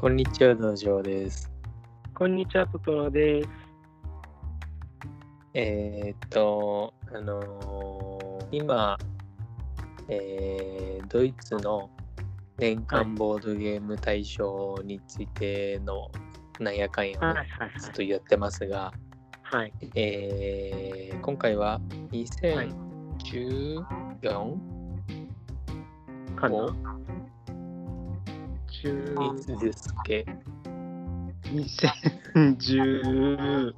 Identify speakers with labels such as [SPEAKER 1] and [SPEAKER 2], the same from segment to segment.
[SPEAKER 1] こんにちは、道場です。
[SPEAKER 2] こんにちは、トトロです。
[SPEAKER 1] えーっと、あのー今、えードイツの年間ボードゲーム大賞についてのなんやかんやを
[SPEAKER 2] はいはい
[SPEAKER 1] ずっとやってますが、
[SPEAKER 2] はい。
[SPEAKER 1] えー今回は2014、
[SPEAKER 2] かな？
[SPEAKER 1] お
[SPEAKER 2] 10
[SPEAKER 1] いつですっけ
[SPEAKER 2] ？2010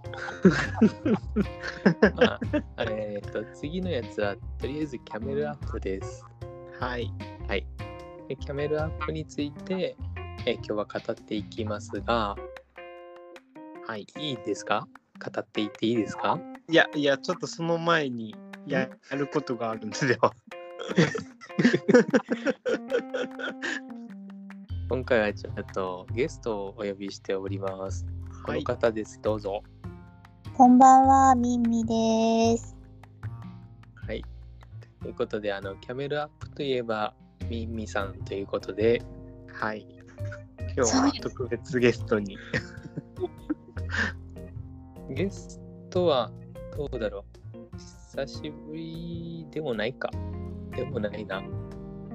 [SPEAKER 1] ああれえーっと次のやつはとりあえずキャメルアップです。
[SPEAKER 2] はい。
[SPEAKER 1] はい。でキャメルアップについて、えー今日は語っていきますが、はい、いいですか？語っていっていいですか？
[SPEAKER 2] いや、いや、ちょっとその前にややることがあるんですよ。
[SPEAKER 1] 今回はちょっとゲストをお呼びしております。この
[SPEAKER 2] はい。
[SPEAKER 1] 方です、どうぞ。
[SPEAKER 3] こんばんは、みんみです。
[SPEAKER 1] はい。ということで、あの、キャメルアップといえば、みんみさんということで、
[SPEAKER 2] はい。今日は特別ゲストに。
[SPEAKER 1] ゲストはどうだろう久しぶりでもないか。でもないな。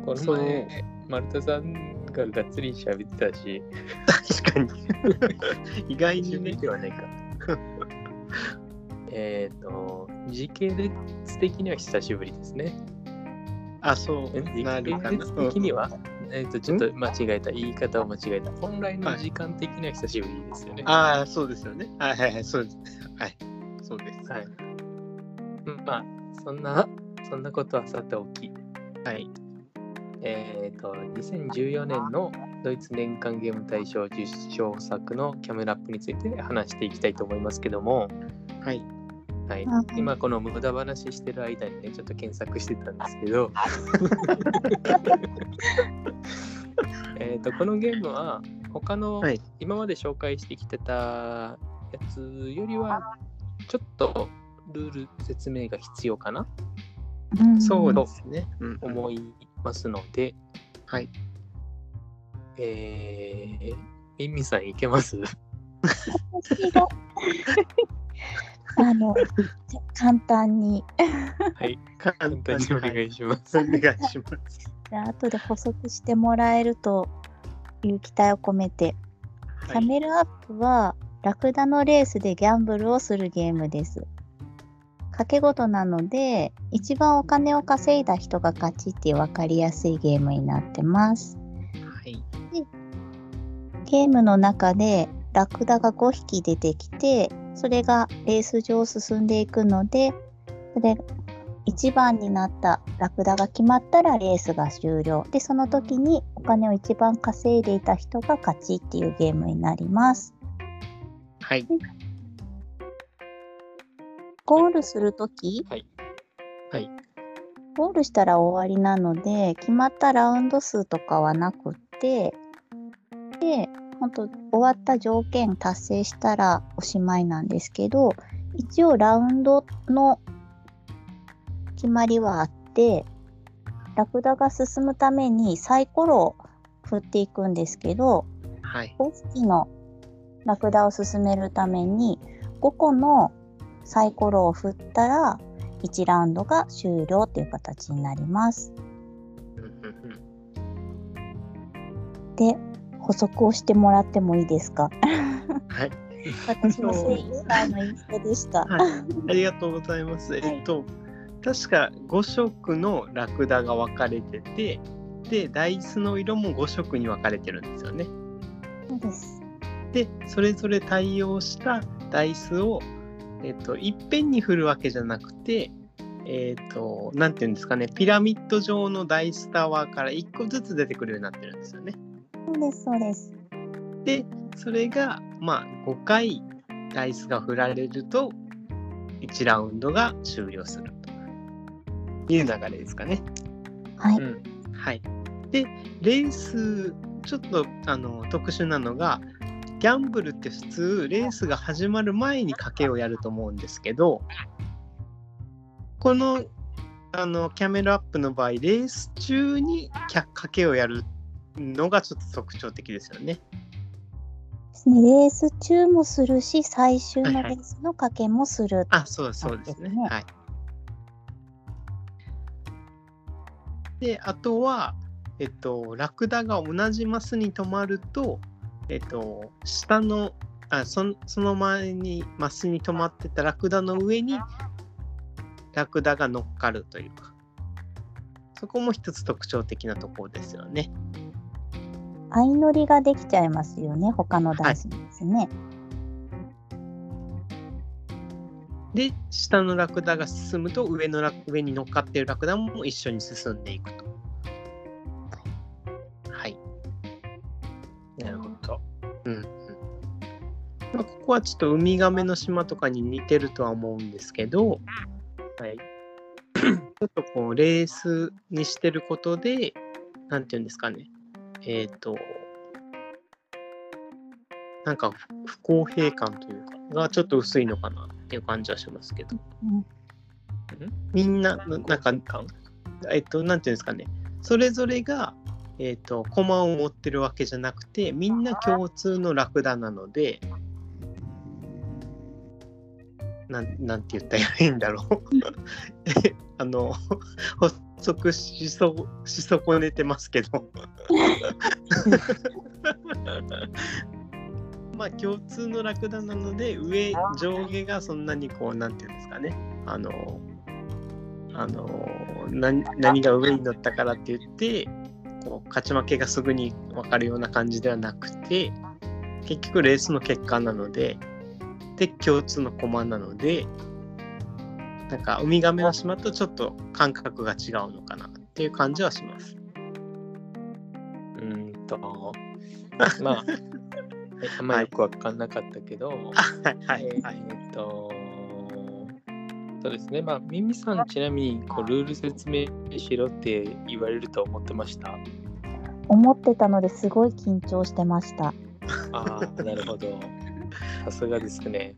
[SPEAKER 1] この前、丸田さんががっつり喋ってたし、
[SPEAKER 2] 確かに。意外にね。
[SPEAKER 1] ではないか。えっと、時系列的には久しぶりですね。
[SPEAKER 2] あ、そ
[SPEAKER 1] え
[SPEAKER 2] う。な
[SPEAKER 1] 時系。列的には、えっと、ちょっと間違えた。言い方を間違えた。本来の
[SPEAKER 2] はい
[SPEAKER 1] 時間的には久しぶりですよね。
[SPEAKER 2] ああ、そうですよね。はいはいはい、そうです。はい。そうです。
[SPEAKER 1] はい。うんまあ、そんな、そんなことはさておき、
[SPEAKER 2] はい。
[SPEAKER 1] えっ、と、2014年のドイツ年間ゲーム大賞受賞作のキャメラアップについて話していきたいと思いますけども、
[SPEAKER 2] はい。
[SPEAKER 1] はい。
[SPEAKER 3] うん、
[SPEAKER 1] 今この無駄話してる間にね、ちょっと検索してたんですけど、えっと、このゲームは他の
[SPEAKER 2] はい。
[SPEAKER 1] 今まで紹介してきてたやつよりはちょっとルール説明が必要かな。
[SPEAKER 3] うん。
[SPEAKER 2] そうですね。うん。
[SPEAKER 1] 思いますので、
[SPEAKER 2] はい。
[SPEAKER 1] えー、ミンミさんいけます？
[SPEAKER 3] あの、じゃ簡単に、
[SPEAKER 1] はい、
[SPEAKER 2] 簡
[SPEAKER 1] 簡単にお願いします。
[SPEAKER 2] お願いします。
[SPEAKER 3] じゃあ後で補足してもらえるという期待を込めて、キャメルアップはラクダのレースでギャンブルをするゲームです。賭け事なので、一番お金を稼いだ人が勝ちっていう分かりやすいゲームになってます。
[SPEAKER 2] はい。
[SPEAKER 3] ゲームの中でラクダが5匹出てきてそれがレース上進んでいくのでそれ1番になったラクダが決まったらレースが終了でその時にお金を一番稼いでいた人が勝ちっていうゲームになります
[SPEAKER 2] はい。
[SPEAKER 3] ゴールする時
[SPEAKER 1] はい。
[SPEAKER 3] ゴールしたら終わりなので決まったラウンド数とかはなくってで本当終わった条件達成したらおしまいなんですけど一応ラウンドの決まりはあってラクダが進むためにサイコロを振っていくんですけど
[SPEAKER 2] はい。
[SPEAKER 3] 5匹のラクダを進めるために5個のサイコロを振ったら1ラウンドが終了っていう形になります。で補足をしてもらってもいいですか？
[SPEAKER 2] はい。
[SPEAKER 3] 私の声優さんの印象でした。
[SPEAKER 2] はい。ありがとうございます。えっと、確か5色のラクダが分かれてて、で、ダイスの色も5色に分かれてるんですよね。
[SPEAKER 3] そうです。
[SPEAKER 2] で、それぞれ対応したダイスを、えっと、いっぺんに振るわけじゃなくて、えっと、なんていうんですかね、ピラミッド状のダイスタワーから1個ずつ出てくるようになってるんですよね。
[SPEAKER 3] そうです、そうです。
[SPEAKER 2] で、それが、まあ、5回ダイスが振られると、1ラウンドが終了するという流れですかね。
[SPEAKER 3] はい。
[SPEAKER 1] うん。
[SPEAKER 2] はい。で、レース、ちょっとあの特殊なのが、ギャンブルって普通、レースが始まる前に賭けをやると思うんですけど、このあのキャメルアップの場合、レース中に賭けをやるのがちょっと特徴的ですよね。
[SPEAKER 3] ですね、レース中もするし、最終のレースの賭けもする。
[SPEAKER 2] あ、そうそうですね。
[SPEAKER 3] ですね
[SPEAKER 2] はい。で、あとは、えっと、ラクダが同じマスに止まると、えっと、下の、あそんその前にマスに止まってたラクダの上にラクダが乗っかるというか、そこも一つ特徴的なところですよね。
[SPEAKER 3] 相乗りができちゃいますよね、他のダンスにですね。
[SPEAKER 2] で、下のラクダが進むと上のラ上に乗っかっているラクダも一緒に進んでいくと。ここはちょっとウミガメの島とかに似てるとは思うんですけど、
[SPEAKER 1] はい。
[SPEAKER 2] ちょっとこうレースにしてることで、なんていうんですかね、えっ、と、なんか不不公平感というか、がちょっと薄いのかなっていう感じはしますけど、
[SPEAKER 3] うん。
[SPEAKER 2] みんな、ななんか、
[SPEAKER 1] 感？
[SPEAKER 2] えっと、なんていうんですかね、それぞれが、えっと、駒を持ってるわけじゃなくて、みんな共通のラクダなので、なんなんて言ったらいいんだろう。あの、発足しそし損ねてますけど。まあ共通のラクダなので上上下がそんなにこうなんていうんですかねあのあの何何が上に乗ったからって言ってこう勝ち負けがすぐに分かるような感じではなくて結局レースの結果なのでで共通の駒なのでなんかウミガメの島とちょっと感覚が違うのかなっていう感じはします。
[SPEAKER 1] うーんと、まあ、えあんまりよくわかんなかったけど、
[SPEAKER 2] はいはい
[SPEAKER 1] え
[SPEAKER 2] はい。
[SPEAKER 1] ーっと、そうですね、まあ、ミミさん、ちなみにこうルール説明しろって言われると思ってました？
[SPEAKER 3] 思ってたのですごい緊張してました。
[SPEAKER 1] ああ、なるほど。さすがですね。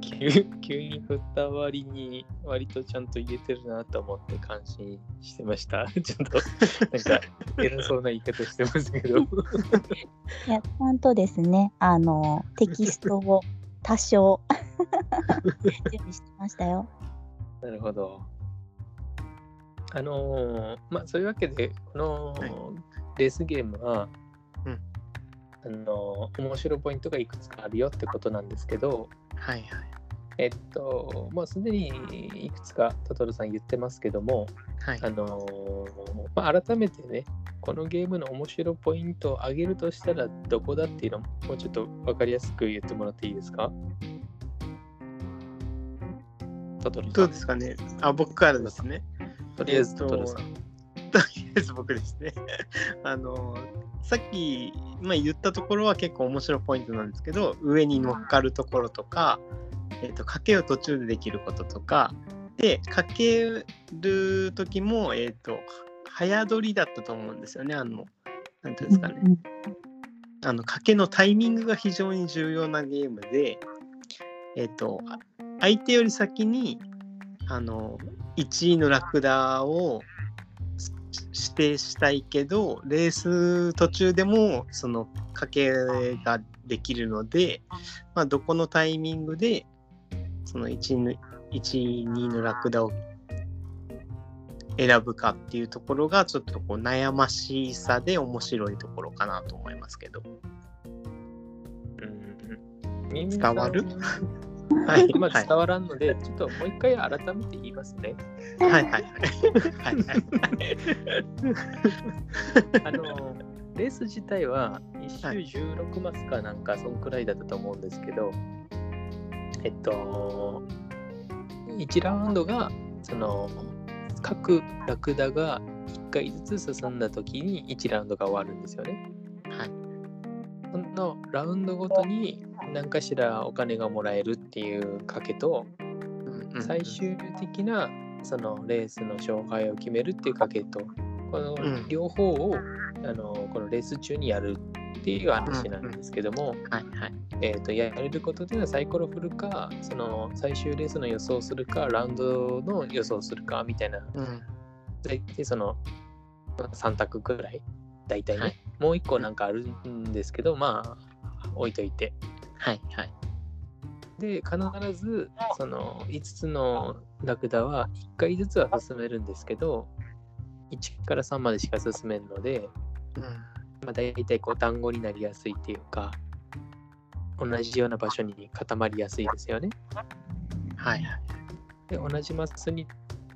[SPEAKER 1] 急急に振った割に割とちゃんと言えてるなと思って感心してました。ちょっとなんか偉そうな言い方してますけど。
[SPEAKER 3] いや、ちゃんとですね、あの、テキストを多少準備してましたよ。
[SPEAKER 1] なるほど。あのーまあそういうわけで、この
[SPEAKER 2] はい
[SPEAKER 1] レースゲームは、
[SPEAKER 2] うん
[SPEAKER 1] あのー面白いポイントがいくつかあるよってことなんですけど、
[SPEAKER 2] はいはい。
[SPEAKER 1] えっと、もうすでにいくつかトトロさん言ってますけども、
[SPEAKER 2] はい
[SPEAKER 1] あのーまあ、改めてね、このゲームの面白いポイントを挙げるとしたらどこだっていうのももうちょっと分かりやすく言ってもらっていいですか？トトロさん。
[SPEAKER 2] どうですかね？あ、僕からですね。
[SPEAKER 1] とりあえずトトロさん。
[SPEAKER 2] とりあえず僕ですね。あの、さっき、まあ、言ったところは結構面白いポイントなんですけど、上に乗っかるところとか、えっと賭けを途中でできることとか、で、かける時も、えっ、と、早取りだったと思うんですよね。あの、なんていうんですかね。あの賭けのタイミングが非常に重要なゲームで、えっ、と、相手より先にあの1位のラクダを指定したいけど、レース途中でもその賭けができるので、まあ、どこのタイミングでその1位の1位、2位のラクダを選ぶかっていうところがちょっとこう悩ましさで面白いところかなと思いますけど。
[SPEAKER 1] うん耳
[SPEAKER 2] 伝わる？
[SPEAKER 1] はい、
[SPEAKER 2] はい
[SPEAKER 1] 今伝わらんので、ちょっともう一回改めて言いますね。
[SPEAKER 2] はいはいはい。はいはい
[SPEAKER 1] あの、レース自体は1周16マスかなんか、そんくらいだったと思うんですけど、えっと、1ラウンドが、その、各ラクダが1回ずつ進んだ時に1ラウンドが終わるんですよね。
[SPEAKER 2] はい
[SPEAKER 1] そのラウンドごとに何かしらお金がもらえるっていう賭けと、
[SPEAKER 2] うん
[SPEAKER 1] 最終的なそのレースの勝敗を決めるっていう賭けとこの
[SPEAKER 2] ん。
[SPEAKER 1] 両方を、あのこのレース中にやるっていう話なんですけども。えー、とやれることっていうのはサイコロ振るかその最終レースの予想するかラウンドの予想するかみたいな。
[SPEAKER 2] うん。
[SPEAKER 1] 大体その3択ぐらい。大体ね、
[SPEAKER 2] はい。
[SPEAKER 1] もう一個なんかあるんですけどまあ置いといて。
[SPEAKER 2] はいはい。
[SPEAKER 1] で、必ずその5つのラクダは1回ずつは進めるんですけど、1から3までしか進めんので、
[SPEAKER 2] うん。
[SPEAKER 1] まあ、大体こう団子になりやすいっていうか、同じような場所に固まりやすいですよね。
[SPEAKER 2] はいはい。
[SPEAKER 1] で、同じマスに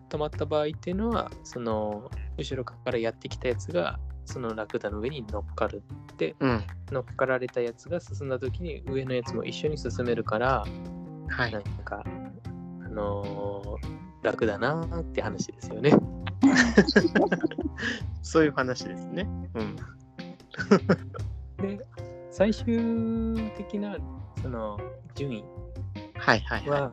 [SPEAKER 1] 止まった場合っていうのは、その後ろからやってきたやつがそのラクダの上に乗っかるって、
[SPEAKER 2] うん。
[SPEAKER 1] 乗っかられたやつが進んだ時に上のやつも一緒に進めるから、
[SPEAKER 2] はい
[SPEAKER 1] なん。か、あのー楽だなーって話ですよね。
[SPEAKER 2] そういう話ですね。うん。
[SPEAKER 1] で、最終的なその順位
[SPEAKER 2] はいはいはい。
[SPEAKER 1] は、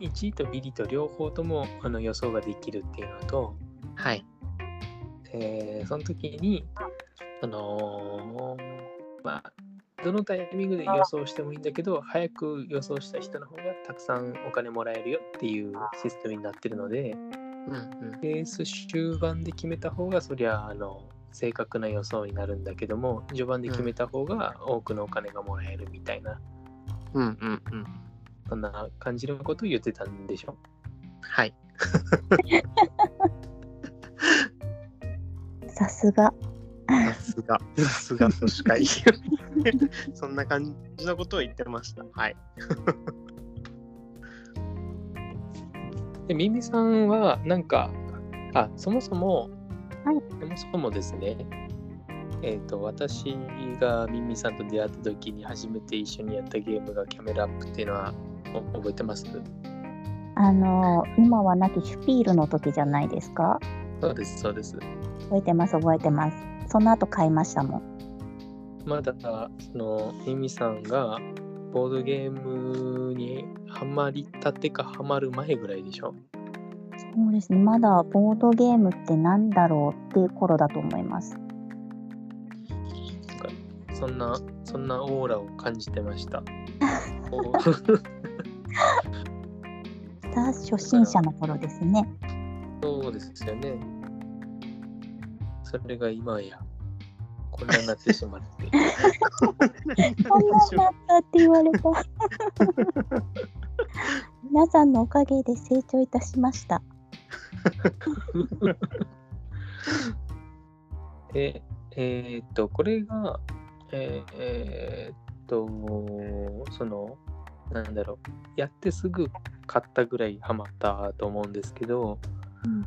[SPEAKER 1] 1位とビリと両方ともあの予想ができるっていうのと、
[SPEAKER 2] はい。
[SPEAKER 1] えーその時に、あのーまあ、どのタイミングで予想してもいいんだけど、早く予想した人の方がたくさんお金もらえるよっていうシステムになってるので、
[SPEAKER 2] うんうん。
[SPEAKER 1] レース終盤で決めた方が、そりゃ、あの、正確な予想になるんだけども、序盤で決めた方が多くのお金がもらえるみたいな、
[SPEAKER 2] うんうんうん。
[SPEAKER 1] そんな感じのことを言ってたんでしょ？
[SPEAKER 2] はい。
[SPEAKER 3] さすが。
[SPEAKER 2] さすが。さすがとしか言えない。そんな感じのことを言ってました。はい。
[SPEAKER 1] で、ミミさんは、なんか、あ、そもそも、
[SPEAKER 3] はい
[SPEAKER 1] そもそもですね、えっ、と、私がミミさんと出会った時に初めて一緒にやったゲームがキャメラアップっていうのはお覚えてます？
[SPEAKER 3] あの今はなきシュピールの時じゃないですか？
[SPEAKER 1] そうです、そうです。
[SPEAKER 3] 覚えてます覚えてます。その後買いましたもん。
[SPEAKER 1] まだ、その、ミミさんがボードゲームにハマりたてかハマる前ぐらいでしょ？
[SPEAKER 3] そうですね。まだボードゲームってなんだろうっていう頃だと思います。
[SPEAKER 1] そんな、そんなオーラを感じてました。
[SPEAKER 3] 初心者の頃ですね。
[SPEAKER 1] そうですよね。それが今や、こんなになってしまって。
[SPEAKER 3] こんなんだったって言われた。皆さんのおかげで成長いたしました。
[SPEAKER 1] で、えーっと、これが、えーえーっと、その、なんだろう、やってすぐ買ったぐらいハマったと思うんですけど、
[SPEAKER 3] うん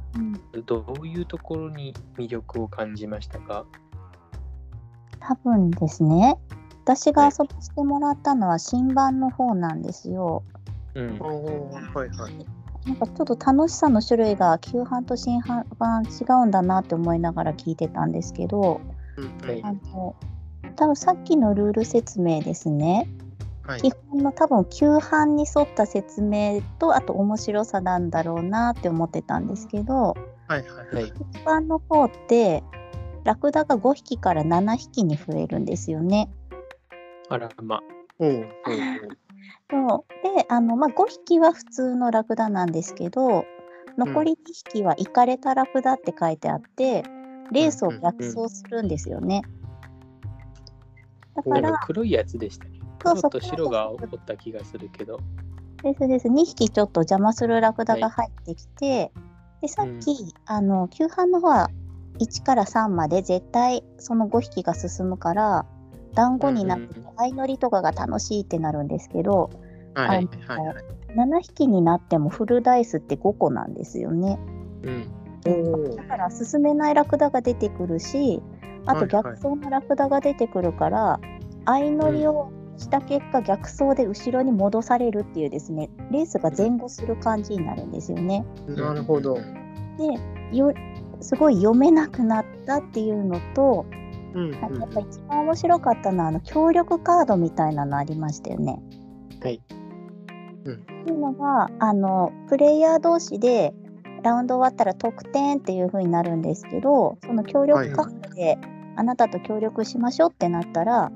[SPEAKER 3] うん、
[SPEAKER 1] どういうところに魅力を感じましたか？
[SPEAKER 3] 多分ですね。私が遊ばせてもらったのは新版の方なんですよ。
[SPEAKER 1] うん。
[SPEAKER 2] はいはい。
[SPEAKER 3] なんかちょっと楽しさの種類が旧版と新版違うんだなって思いながら聞いてたんですけど、
[SPEAKER 2] うん
[SPEAKER 1] はい
[SPEAKER 3] あの多分さっきのルール説明ですね。
[SPEAKER 2] はい
[SPEAKER 3] 基本の多分旧版に沿った説明とあと面白さなんだろうなって思ってたんですけど
[SPEAKER 2] はいはい。
[SPEAKER 1] はい。
[SPEAKER 3] 新版の方ってラクダが5匹から7匹に増えるんですよね。
[SPEAKER 1] あら、ま。
[SPEAKER 2] おうおう
[SPEAKER 3] そうであの、まあ、5匹は普通のラクダなんですけど残り2匹はイカれたラクダって書いてあってレースを逆走するんですよね。だ
[SPEAKER 1] お
[SPEAKER 3] から
[SPEAKER 1] 黒いやつでしたね。
[SPEAKER 3] そうそう
[SPEAKER 1] 黒と白が起こった気がするけど。
[SPEAKER 3] ですです2匹ちょっと邪魔するラクダが入ってきて、でさっき、あの旧版の方は1から3まで絶対その5匹が進むから団子になって相乗りとかが楽しいってなるんですけど
[SPEAKER 2] はいはいはい。
[SPEAKER 3] 7匹になってもフルダイスって5個なんですよね。
[SPEAKER 1] うん。
[SPEAKER 3] だから進めないラクダが出てくるしあと逆走のラクダが出てくるから、相乗りをした結果逆走で後ろに戻されるっていうですねレースが前後する感じになるんですよね。
[SPEAKER 2] なるほど。
[SPEAKER 3] でよすごい読めなくなったっていうのと、
[SPEAKER 2] うん
[SPEAKER 3] やっぱ一番面白かったのはあの協力カードみたいなのありましたよね。
[SPEAKER 1] はい。
[SPEAKER 3] っていうのがあのプレイヤー同士でラウンド終わったら得点っていう風になるんですけどその協力カードであなたと協力しましょうってなったら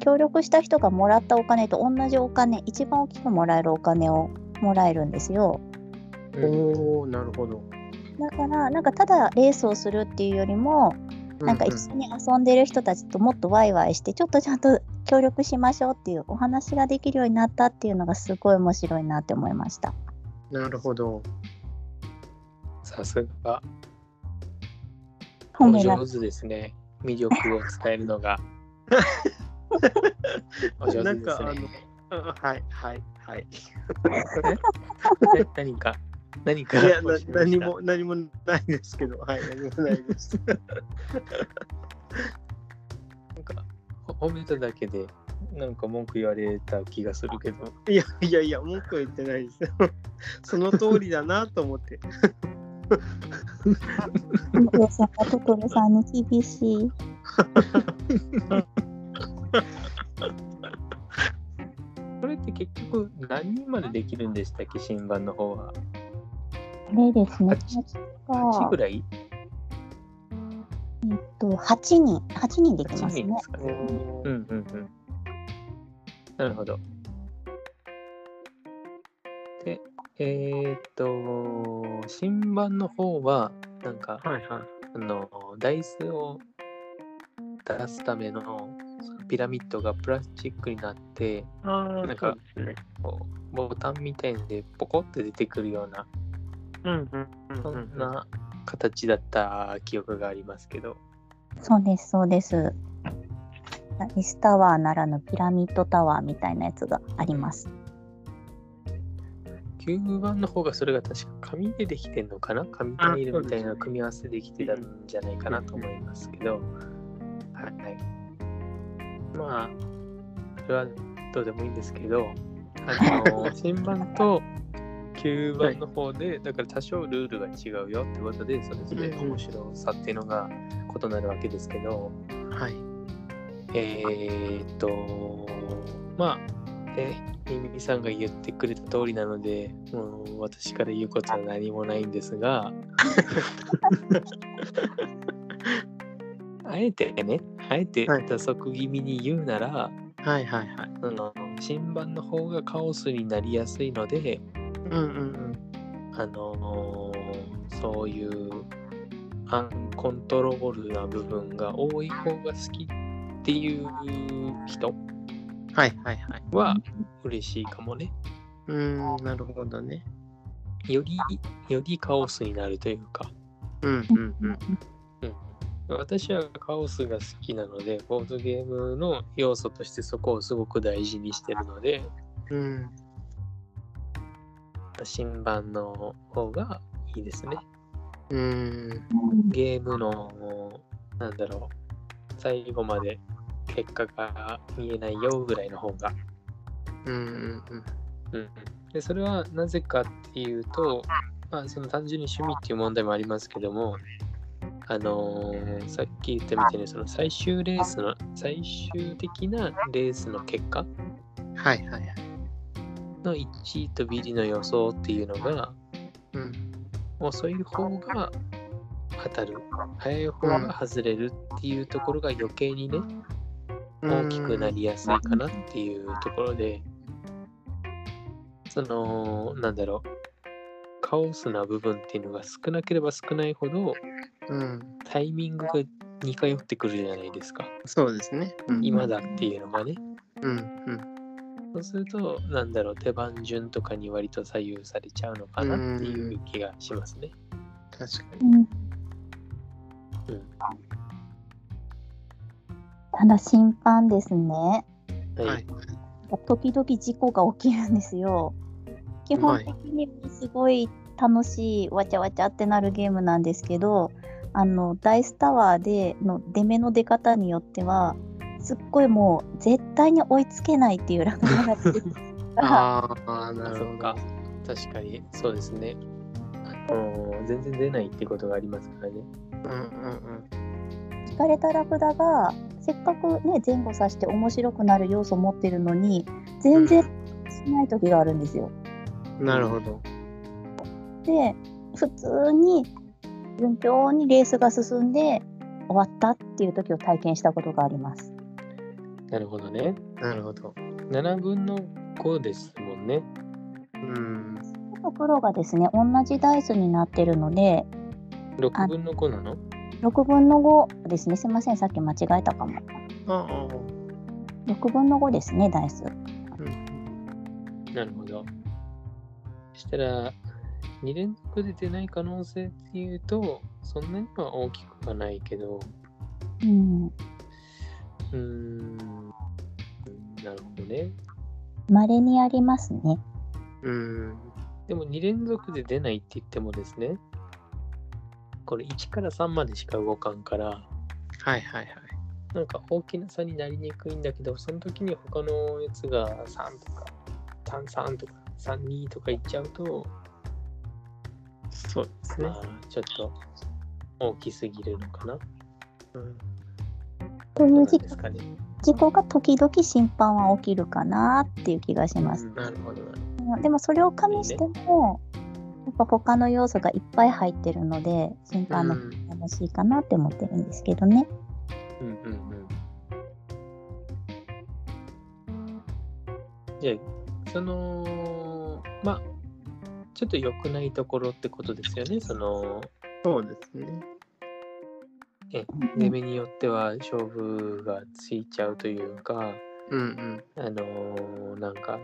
[SPEAKER 3] 協力した人がもらったお金と同じお金一番大きくもらえるお金をもらえるんですよ。
[SPEAKER 2] おおなるほど。
[SPEAKER 3] だからなんかただレースをするっていうよりもなんか一緒に遊んでる人たちともっとワイワイしてちょっとちゃんと協力しましょうっていうお話ができるようになったっていうのがすごい面白いなって思いました。
[SPEAKER 2] なるほど。
[SPEAKER 1] さすが、お上手ですね。魅力を伝えるのが。お上手です
[SPEAKER 2] なんかあのはいはいはい。
[SPEAKER 1] え何か、何か
[SPEAKER 2] いやな何も何もないですけど、はい何もないです。
[SPEAKER 1] なんか、ほ褒めただけで、なんか文句言われた気がするけど、
[SPEAKER 2] いやいやいや文句は言ってないですよ。その通りだなと思って。
[SPEAKER 3] お父さんがトトロさんに厳しい。
[SPEAKER 1] これって結局何人までできるんでしたっけ、新版の方は。
[SPEAKER 3] あれですね。
[SPEAKER 1] 8
[SPEAKER 3] 8
[SPEAKER 1] ぐらい？
[SPEAKER 3] えっと、8人、8人でき
[SPEAKER 1] ?8
[SPEAKER 3] ますね
[SPEAKER 1] 人で。すかね。うんうんうん。なるほど。で、えーっと、新版の方は、なんか、
[SPEAKER 2] はいはい。
[SPEAKER 1] あの、ダイスを出すためのピラミッドがプラスチックになって、なんか
[SPEAKER 2] そうですね。
[SPEAKER 1] ボタンみたいんでポコって出てくるような、
[SPEAKER 2] うんうんうん
[SPEAKER 1] そ
[SPEAKER 2] うんん
[SPEAKER 1] な形だった記憶がありますけど、
[SPEAKER 3] そうです、そうです。イスタワーならぬピラミッドタワーみたいなやつがあります。
[SPEAKER 1] 9番の方がそれが確か紙でできてんのかな？紙タイルみたいな組み合わせできてたんじゃないかなと思いますけど、はい。まあ、それはどうでもいいんですけど、あの、新版と9番の方で、だから多少ルールが違うよってことで、それぞれ面白さっていうのが異なるわけですけど、
[SPEAKER 2] はい。
[SPEAKER 1] えーっと、まあ、ね、ミミさんが言ってくれた通りなので、もう私から言うことは何もないんですが、あえてね、あえて
[SPEAKER 2] はい
[SPEAKER 1] 打足気味に言うなら、
[SPEAKER 2] はいはいはい。
[SPEAKER 1] その新版の方がカオスになりやすいので、
[SPEAKER 2] うんうん
[SPEAKER 1] あのーそういうアンコントロールな部分が多い方が好きっていう人
[SPEAKER 2] うん。はいはいはい。
[SPEAKER 1] は嬉しいかもね。
[SPEAKER 2] うーん、なるほどね。
[SPEAKER 1] より、よりカオスになるというか、
[SPEAKER 2] うんうんうん。
[SPEAKER 1] 私はカオスが好きなので、ボードゲームの要素としてそこをすごく大事にしてるので、
[SPEAKER 2] うん。
[SPEAKER 1] 新版の方がいいですね。
[SPEAKER 2] うーん。
[SPEAKER 1] ゲームの、なんだろう、最後まで結果が見えないよぐらいの方が。
[SPEAKER 2] うんうんうん。
[SPEAKER 1] うん、でそれはなぜかっていうと、まあ、その単純に趣味っていう問題もありますけども、あのーさっき言ったみたいにその最終レースの最終的なレースの結果？
[SPEAKER 2] はいはいはい。
[SPEAKER 1] の1位とビリの予想っていうのが
[SPEAKER 2] うん。
[SPEAKER 1] 遅い方が当たる早い方が外れるっていうところが余計にね大きくなりやすいかなっていうところでそのなんだろうカオスな部分っていうのが少なければ少ないほど
[SPEAKER 2] うん。
[SPEAKER 1] タイミングが似通ってくるじゃないですか
[SPEAKER 2] そうですね。うん
[SPEAKER 1] 今だっていうのがね
[SPEAKER 2] うんうん。
[SPEAKER 1] そうするとなんだろう手番順とかに割と左右されちゃうのかなっていう気がしますね
[SPEAKER 2] 確かに。
[SPEAKER 3] うん
[SPEAKER 1] うん
[SPEAKER 3] ただ審判ですね。
[SPEAKER 1] はい、
[SPEAKER 2] はい。
[SPEAKER 3] 時々事故が起きるんですよ。基本的にすごい楽しいわちゃわちゃってなるゲームなんですけど、あのダイスタワーでの出目の出方によっては、すっごいもう絶対に追いつけないっていうラグが出て
[SPEAKER 2] あ あ、なるほど。
[SPEAKER 1] か確かにそうですねあの全然出ないってことがありますからね
[SPEAKER 2] うんうんうん。
[SPEAKER 3] 引かれたラクダがせっかくね前後さして面白くなる要素持ってるのに全然しない時があるんですよ。
[SPEAKER 2] なるほど。
[SPEAKER 3] で普通に順調にレースが進んで終わったっていう時を体験したことがあります。
[SPEAKER 1] なるほどね
[SPEAKER 2] なるほど。
[SPEAKER 1] 7分の5ですもんね
[SPEAKER 2] うん。
[SPEAKER 3] 黒がですね同じダイスになってるので
[SPEAKER 1] 6分の5なの
[SPEAKER 3] ？6分の5ですねすいませんさっき間違えたかも。
[SPEAKER 2] ああ。
[SPEAKER 3] 6分の5ですね、ダイス。
[SPEAKER 2] うん
[SPEAKER 1] なるほど。そしたら、2連続で出ない可能性っていうと、そんなには大きくはないけど、
[SPEAKER 3] うん。
[SPEAKER 1] うーん、なるほどね。
[SPEAKER 3] 稀にありますね。
[SPEAKER 2] うん。
[SPEAKER 1] でも2連続で出ないって言ってもですね、これ1から3までしか動かんから、
[SPEAKER 2] はいはいはい。
[SPEAKER 1] なんか大きな差になりにくいんだけど、その時に他のやつが3とか、3、3とか、3、2とかいっちゃうと、
[SPEAKER 2] そうですね
[SPEAKER 1] ま。あ、ちょっと大きすぎるのかな。
[SPEAKER 2] うん
[SPEAKER 3] という事
[SPEAKER 1] どうなんですかね。
[SPEAKER 3] 事故が時々審判は起きるかなっていう気がします。
[SPEAKER 1] うん
[SPEAKER 2] なるほど。
[SPEAKER 3] でもそれを加味しても、やっぱ他の要素がいっぱい入ってるので、審判の
[SPEAKER 2] うん
[SPEAKER 3] 楽しいかなって思ってるんですけどね。
[SPEAKER 1] うんうんうん。じゃあ、その、まあ、ちょっと良くないところってことですよね。その、
[SPEAKER 2] そうですね。
[SPEAKER 1] 攻めによっては勝負がついちゃうというか、
[SPEAKER 2] うんうん。
[SPEAKER 1] あのーなんか、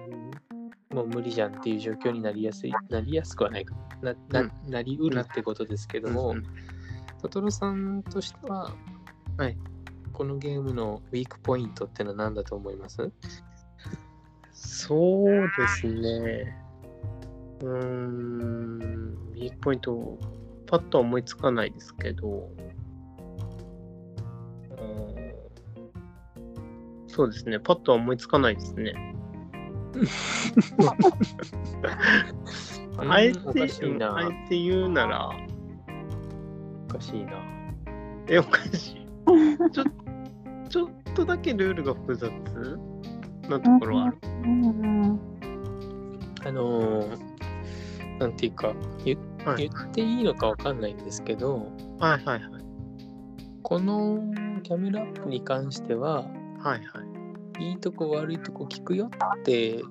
[SPEAKER 1] もう無理じゃんっていう状況になりやすい、なりやすくはないかな、な,、
[SPEAKER 2] うん
[SPEAKER 1] なりうるってことですけども、
[SPEAKER 2] うん
[SPEAKER 1] トトロさんとしては、
[SPEAKER 2] はい
[SPEAKER 1] このゲームのウィークポイントってのは何だと思います？
[SPEAKER 2] そうですね。うーん、ウィークポイント、パッとは思いつかないですけど、うんそうですね、パッとは思いつかないですね。あえて、
[SPEAKER 1] おかしいな。
[SPEAKER 2] あえて言うなら、
[SPEAKER 1] おかしいな。
[SPEAKER 2] え、おかしい。ちょちょっとだけルールが複雑なところはある。
[SPEAKER 3] うん
[SPEAKER 1] あのーなんていうか、言
[SPEAKER 2] はい
[SPEAKER 1] 言っていいのかわかんないんですけど、
[SPEAKER 2] はいはいはい。
[SPEAKER 1] このキャメラアップに関しては、
[SPEAKER 2] はいはい。
[SPEAKER 1] いいとこ悪いとこ聞くよって、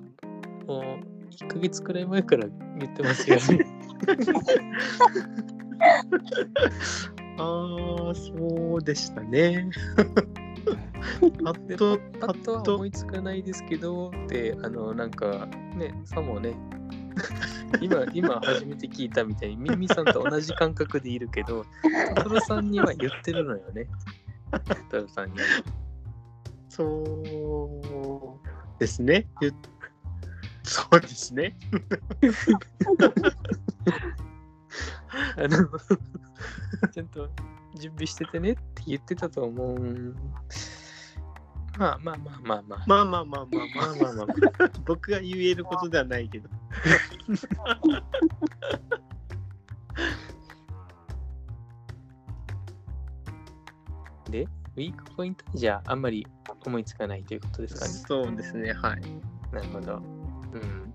[SPEAKER 1] もう1ヶ月くらい前から言ってますよね。
[SPEAKER 2] ああ、そうでしたね。パッと、
[SPEAKER 1] パッとは思いつかないですけどって、あの、なんかね、さもね、今、今初めて聞いたみたいに、ミミさんと同じ感覚でいるけど、トトロさんには言ってるのよね。トトロさんには。
[SPEAKER 2] そうですね。ゆそうですね。
[SPEAKER 1] あの、ちゃんと準備しててねって言ってたと思う。まあまあまあまあまあ。
[SPEAKER 2] まあまあまあまあま
[SPEAKER 1] ま
[SPEAKER 2] あ
[SPEAKER 1] あまあまあ。
[SPEAKER 2] 僕が言えることではないけど。
[SPEAKER 1] で、ウィークポイントじゃああんまり思いつかないということですかね。
[SPEAKER 2] そうですね。はい。
[SPEAKER 1] なるほど。うん。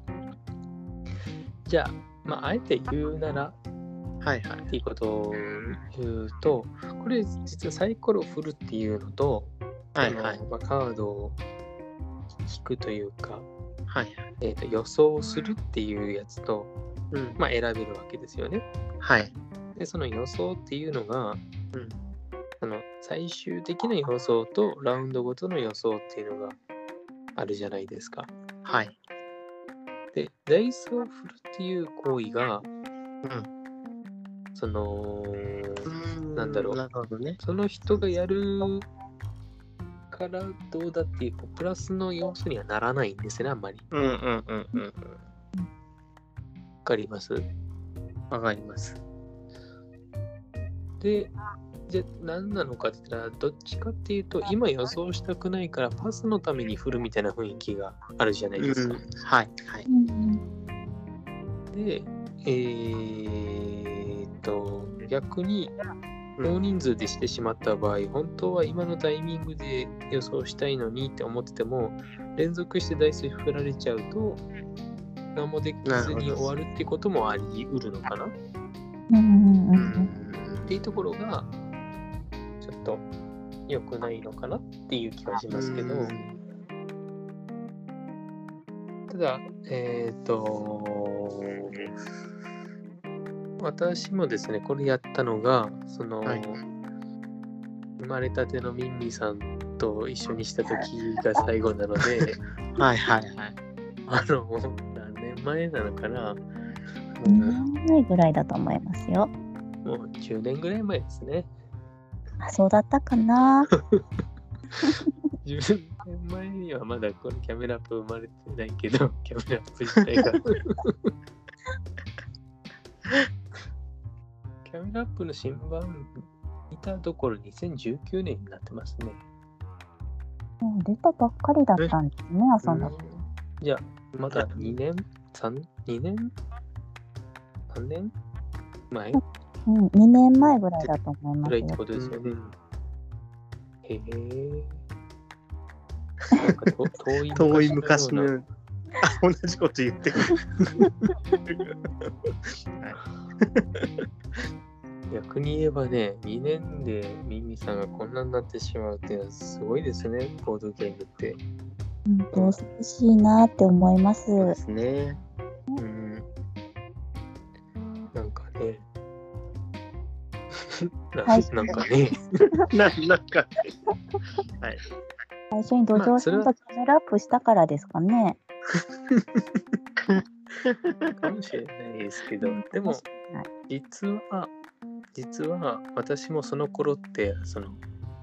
[SPEAKER 1] じゃあ、まあ、あえて言うなら
[SPEAKER 2] はいはい。
[SPEAKER 1] っていうことを言うと、これ実はサイコロ振るっていうのと、
[SPEAKER 2] はいはい
[SPEAKER 1] まあ、カードを引くというか、
[SPEAKER 2] はいはい。
[SPEAKER 1] えーと予想するっていうやつと、
[SPEAKER 2] うん。
[SPEAKER 1] まあ、選べるわけですよね。
[SPEAKER 2] はい。
[SPEAKER 1] で、その予想っていうのが、
[SPEAKER 2] うん。
[SPEAKER 1] その最終的な予想とラウンドごとの予想っていうのがあるじゃないですか。
[SPEAKER 2] はい。
[SPEAKER 1] で、ダイスを振るっていう行為が、
[SPEAKER 2] うん。
[SPEAKER 1] その、
[SPEAKER 2] うん
[SPEAKER 1] なんだろう
[SPEAKER 2] なるほどね。
[SPEAKER 1] その人がやるからどうだっていう、プラスの要素にはならないんですね、あんまり。
[SPEAKER 2] うんうんうんうんうん。
[SPEAKER 1] わかります
[SPEAKER 2] わかります。
[SPEAKER 1] で、じゃあ何なのかって言ったら、どっちかっていうと、今予想したくないからパスのために振るみたいな雰囲気があるじゃないですか。
[SPEAKER 2] はいはい。
[SPEAKER 1] で、えーっと、逆に
[SPEAKER 2] うん
[SPEAKER 1] 大人数でしてしまった場合、本当は今のタイミングで予想したいのにって思ってても、連続してダイス振られちゃうと、何もできずに終わるってこともあり得るのかな？っていうところが、ちょっと良くないのかなっていう気がしますけど、ただ、えっ、と、私もですね、これやったのが、その、
[SPEAKER 2] はい
[SPEAKER 1] 生まれたてのミンミさんと一緒にした時が最後なので、
[SPEAKER 2] はいはいはい。
[SPEAKER 1] あの、何年前なのかな。
[SPEAKER 3] 2
[SPEAKER 1] も
[SPEAKER 3] 年前ぐらいだと思いますよ。
[SPEAKER 1] うもう10年ぐらい前ですね。
[SPEAKER 3] あ、そうだったかな。
[SPEAKER 1] 10年前にはまだこのキャメラアップ生まれてないけど、キャメラアップ自体が。キャメラアップの新版見たところ2019年になってますね。
[SPEAKER 3] もう出たばっかりだったんですね、朝の。
[SPEAKER 1] じゃあ、まだ2年 ?3、2年 ?3 年？前？
[SPEAKER 3] うん、2年前ぐらいだと思いますよ
[SPEAKER 1] ぐらいって。ことですよね。
[SPEAKER 2] うん
[SPEAKER 1] へえ。なんかと 遠い
[SPEAKER 2] 遠い昔の
[SPEAKER 1] ような。
[SPEAKER 2] あ同じこと言ってくる。
[SPEAKER 1] 逆に言えばね、2年でミミさんがこんなになってしまうっていうのはすごいですね、ボードゲームって。
[SPEAKER 3] うん、どうせ欲しいなって思います。
[SPEAKER 2] そうですね。
[SPEAKER 1] うん。なんかね。な
[SPEAKER 3] はい
[SPEAKER 1] なんかね。
[SPEAKER 2] ななんか、はい。
[SPEAKER 3] 最初に土壌さんとキャメラアップしたからですかね。
[SPEAKER 1] かもしれないですけど、でも
[SPEAKER 3] はい
[SPEAKER 1] 実は、実は私もその頃って、その、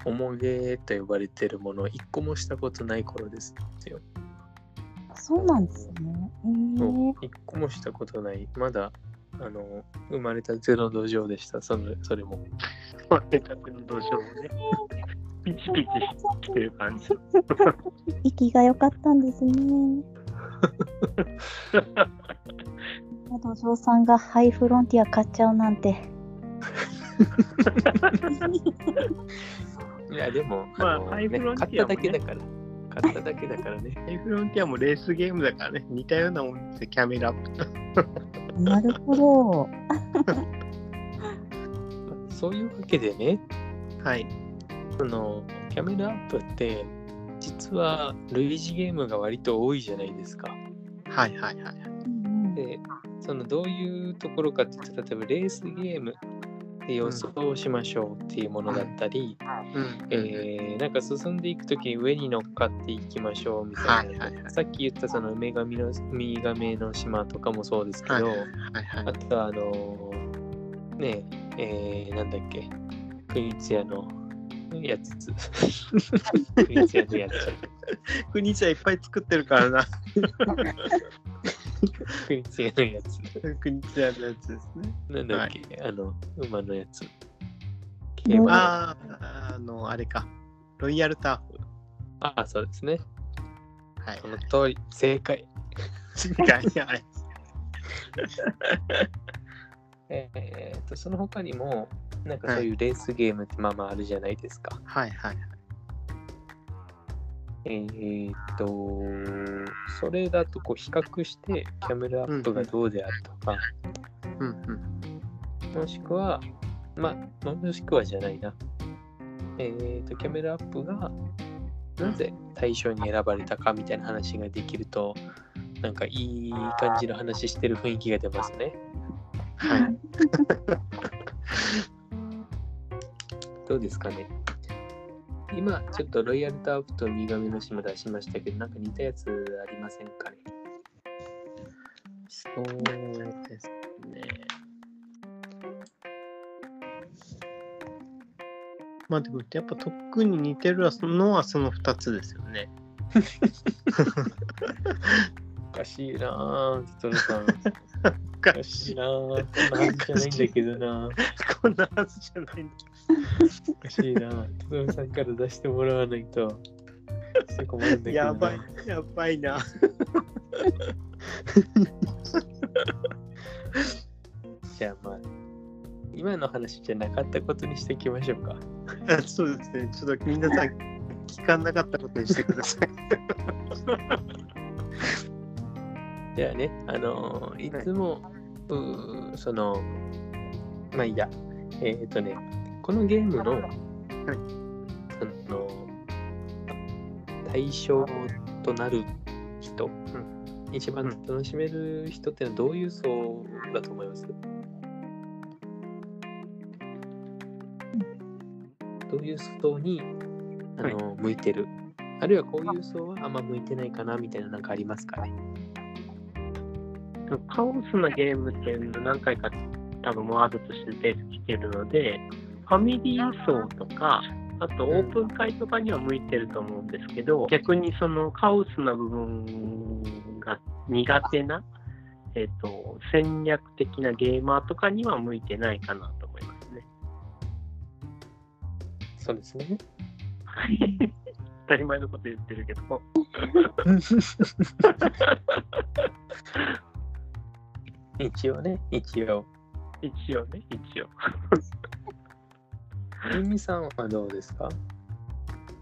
[SPEAKER 1] 重げと呼ばれてるものを一個もしたことない頃ですよ。
[SPEAKER 3] そうなんですね。えー、
[SPEAKER 1] 一個もしたことない。まだ、あの、生まれたての土壌でした、そのそれも。
[SPEAKER 2] 待ってたての土壌もね。ピチピチしてる感じ。
[SPEAKER 3] 息が良かったんですね。土壌さんがハイフロンティア買っちゃうなんて。
[SPEAKER 1] いや、でも、
[SPEAKER 2] まあ
[SPEAKER 1] の
[SPEAKER 2] ハイフロンテ
[SPEAKER 1] ね、買った
[SPEAKER 2] ィアもね
[SPEAKER 1] だけだから。買っただけだからね。
[SPEAKER 2] ハイフロンティアもレースゲームだからね。似たようなもんですよ、キャメラアップと。
[SPEAKER 3] なるほど。
[SPEAKER 1] そういうわけでね、
[SPEAKER 2] はい。
[SPEAKER 1] そのキャメラアップって、実は類似ゲームが割と多いじゃないですか。
[SPEAKER 2] はいはいはい。
[SPEAKER 3] うん
[SPEAKER 1] で、そのどういうところかって言ったら、例えばレースゲームで予想をしましょうっていうものだったり、
[SPEAKER 2] うん。
[SPEAKER 1] えーなんか進んでいくときに上に乗っかっていきましょうみたいな、
[SPEAKER 2] はいはいはい。
[SPEAKER 1] さっき言ったそのウミガメのウミガメの島とかもそうですけど、
[SPEAKER 2] はいはいはい。
[SPEAKER 1] あとはあのーねえー、なんだっけ。国津屋のやつ。国津屋のやつ。
[SPEAKER 2] 国茶いっぱい作ってるからな。
[SPEAKER 1] 国津屋のやつ
[SPEAKER 2] 国茶のやつですね。
[SPEAKER 1] なんだっけ、あの馬のやつ
[SPEAKER 2] ああ、あの、あれか。ロイヤルターフ。
[SPEAKER 1] ああそうですね
[SPEAKER 2] はい
[SPEAKER 1] その通り正解
[SPEAKER 2] 違いはい。
[SPEAKER 1] えー、とその他にもなんかそういうレースゲームってまあまああるじゃないですか、
[SPEAKER 2] はいはい。
[SPEAKER 1] えー、とそれだとこう比較してキャメラアップがどうであるとか、
[SPEAKER 2] うんうん。
[SPEAKER 1] もしくは、まもしくはじゃないな。えっ、と、キャメラアップがなぜ対象に選ばれたかみたいな話ができると、なんかいい感じの話してる雰囲気が出ますね。
[SPEAKER 2] はい。
[SPEAKER 1] どうですかね。今、ちょっとロイヤルタープとウミガメの島出しましたけど、なんか似たやつありませんかね？
[SPEAKER 2] そうですね。まあでもやっぱ特に似てるのはその2つですよね。
[SPEAKER 1] おかしいなぁ、テトロさん。
[SPEAKER 2] おか
[SPEAKER 1] しいなぁ。こんなはずじゃないんだけどなぁ。
[SPEAKER 2] こんなはずじゃないんだ。
[SPEAKER 1] おかしいな。テトロさんから出してもらわないと。して困るんだけどな。
[SPEAKER 2] やばい、やばいな。
[SPEAKER 1] じゃあまあ、今の話じゃなかったことにしておきましょうか。
[SPEAKER 2] あそうですね。ちょっと皆さん聞かなかったことにしてください。
[SPEAKER 1] じゃあね、あのーい。つも、うーその、まあいいや、えっ、とね、このゲームの、その、対象となる人、一番楽しめる人ってのはどういう層だと思います？どうういう層にあの、向いてる？あるいはこういう層はあんま向いてないかなみたいななんかありますかね？
[SPEAKER 2] カオスなゲームっていうの何回か多分ワードとして出てきてるので、ファミリー層とか、あとオープン会とかには向いてると思うんですけど、逆にそのカオスな部分が苦手な、えっと戦略的なゲーマーとかには向いてないかなと思いますね。
[SPEAKER 1] そうですね。
[SPEAKER 2] 当たり前のこと言ってるけど。
[SPEAKER 1] 一応ね、一応。
[SPEAKER 2] 一応ね、一応。
[SPEAKER 1] ミミさんはどうですか？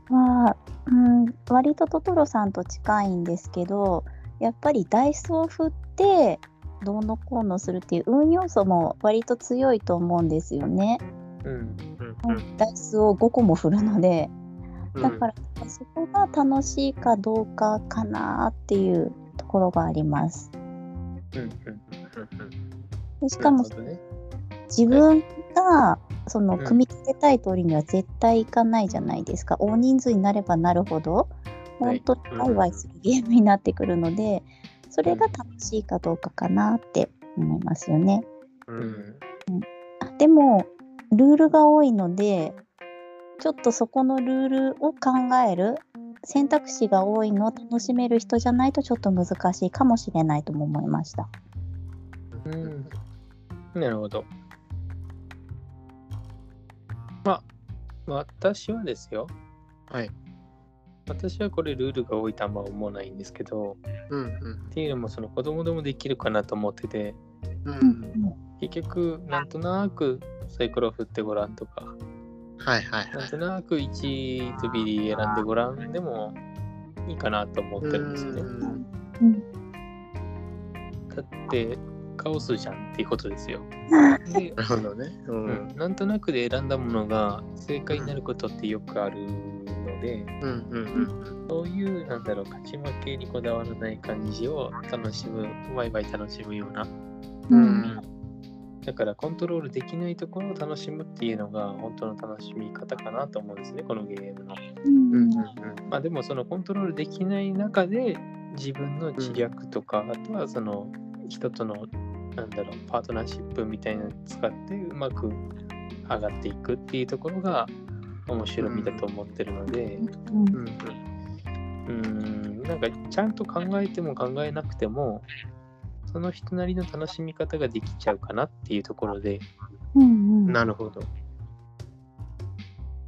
[SPEAKER 3] まあ、うん、割とトトロさんと近いんですけどやっぱりダイスを振ってどうのこうのするっていう運要素も割と強いと思うんですよね。
[SPEAKER 1] うん。
[SPEAKER 2] うん
[SPEAKER 3] ダイスを5個も振るので
[SPEAKER 2] うん
[SPEAKER 3] だからそこが楽しいかどうかかなっていうところがあります。
[SPEAKER 1] うんうん。
[SPEAKER 3] でしかも
[SPEAKER 1] ね。
[SPEAKER 3] 自分がその
[SPEAKER 1] うん
[SPEAKER 3] 組み立てたい通りには絶対いかないじゃないですか。大人数になればなるほど
[SPEAKER 1] はい
[SPEAKER 3] 本当にワイワイするゲームになってくるので、それが楽しいかどうかかなって思いますよね。
[SPEAKER 2] う
[SPEAKER 1] うんん。
[SPEAKER 3] あでもルールが多いのでちょっとそこのルールを考える選択肢が多いのを楽しめる人じゃないとちょっと難しいかもしれないとも思いました。
[SPEAKER 1] うん。なるほど。まあ、私はですよ。
[SPEAKER 2] はい。
[SPEAKER 1] 私はこれルールが多いとあんま思わないんですけど、
[SPEAKER 2] うん
[SPEAKER 1] っていうのもその子供でもできるかなと思ってて、
[SPEAKER 2] うんう
[SPEAKER 3] うんん
[SPEAKER 1] 結局なんとなくサイコロ振ってごらんとか、
[SPEAKER 2] はいはい
[SPEAKER 1] なんとなく1とビリ選んでごらんでもいいかなと思ってるんですよね。
[SPEAKER 3] うん
[SPEAKER 1] だってカオスじゃんっていうことですよ。で
[SPEAKER 2] なるほどね。う
[SPEAKER 1] うん、なんとなくで選んだものが正解になることってよくあるので、
[SPEAKER 2] うんうん
[SPEAKER 1] そういうなんだろう勝ち負けにこだわらない感じを楽しむワイワイ楽しむような。
[SPEAKER 2] うん。
[SPEAKER 3] うん
[SPEAKER 1] だからコントロールできないところを楽しむっていうのが本当の楽しみ方かなと思うんですねこのゲームの。
[SPEAKER 3] うん。
[SPEAKER 2] うん
[SPEAKER 1] まあでもそのコントロールできない中で自分の知略とか、あとはその人とのなんだろうパートナーシップみたいなのを使ってうまく上がっていくっていうところが面白みだと思ってるので、
[SPEAKER 3] うん。
[SPEAKER 2] うん
[SPEAKER 1] うーん、なんかちゃんと考えても考えなくてもその人なりの楽しみ方ができちゃうかなっていうところで
[SPEAKER 3] うん。
[SPEAKER 2] なるほど。
[SPEAKER 1] っ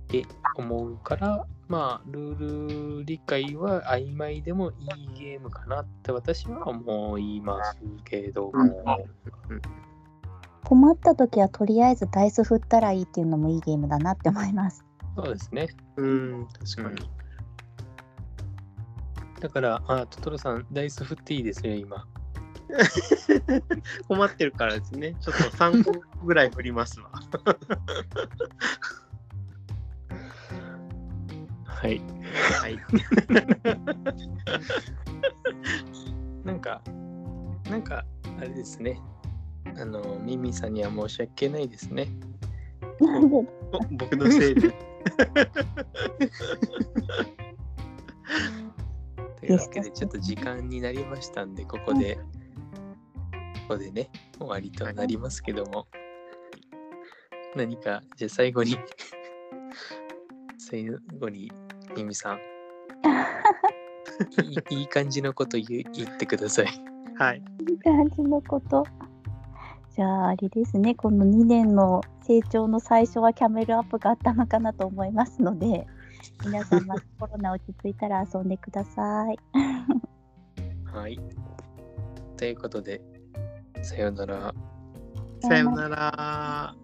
[SPEAKER 1] て思うからまあルール理解は曖昧でもいいゲームかなって私は思いますけども、
[SPEAKER 3] 困った時はとりあえずダイス振ったらいいっていうのもいいゲームだなって思います。
[SPEAKER 1] そうですね
[SPEAKER 2] うん、確かに。
[SPEAKER 1] だからあトトロさんダイス振っていいですよ今
[SPEAKER 2] 困ってるからですね。ちょっと3個ぐらい振りますわ。
[SPEAKER 1] はい。
[SPEAKER 2] はい。
[SPEAKER 1] なんかなんかあれですね。あのミミさんには申し訳ないですね。
[SPEAKER 2] 僕のせいで。
[SPEAKER 1] というわけでちょっと時間になりましたんでここでここでね終わりとなりますけども。何かじゃあ最後に最後にミミさん いいいい感じのこと言う言ってください
[SPEAKER 2] はい。
[SPEAKER 3] いい感じのこと。じゃああれですね、この2年の成長の最初はキャメルアップがあったのかなと思いますので、皆さんまたコロナ落ち着いたら遊んでください。
[SPEAKER 1] はいということでさようなら
[SPEAKER 2] さよなら。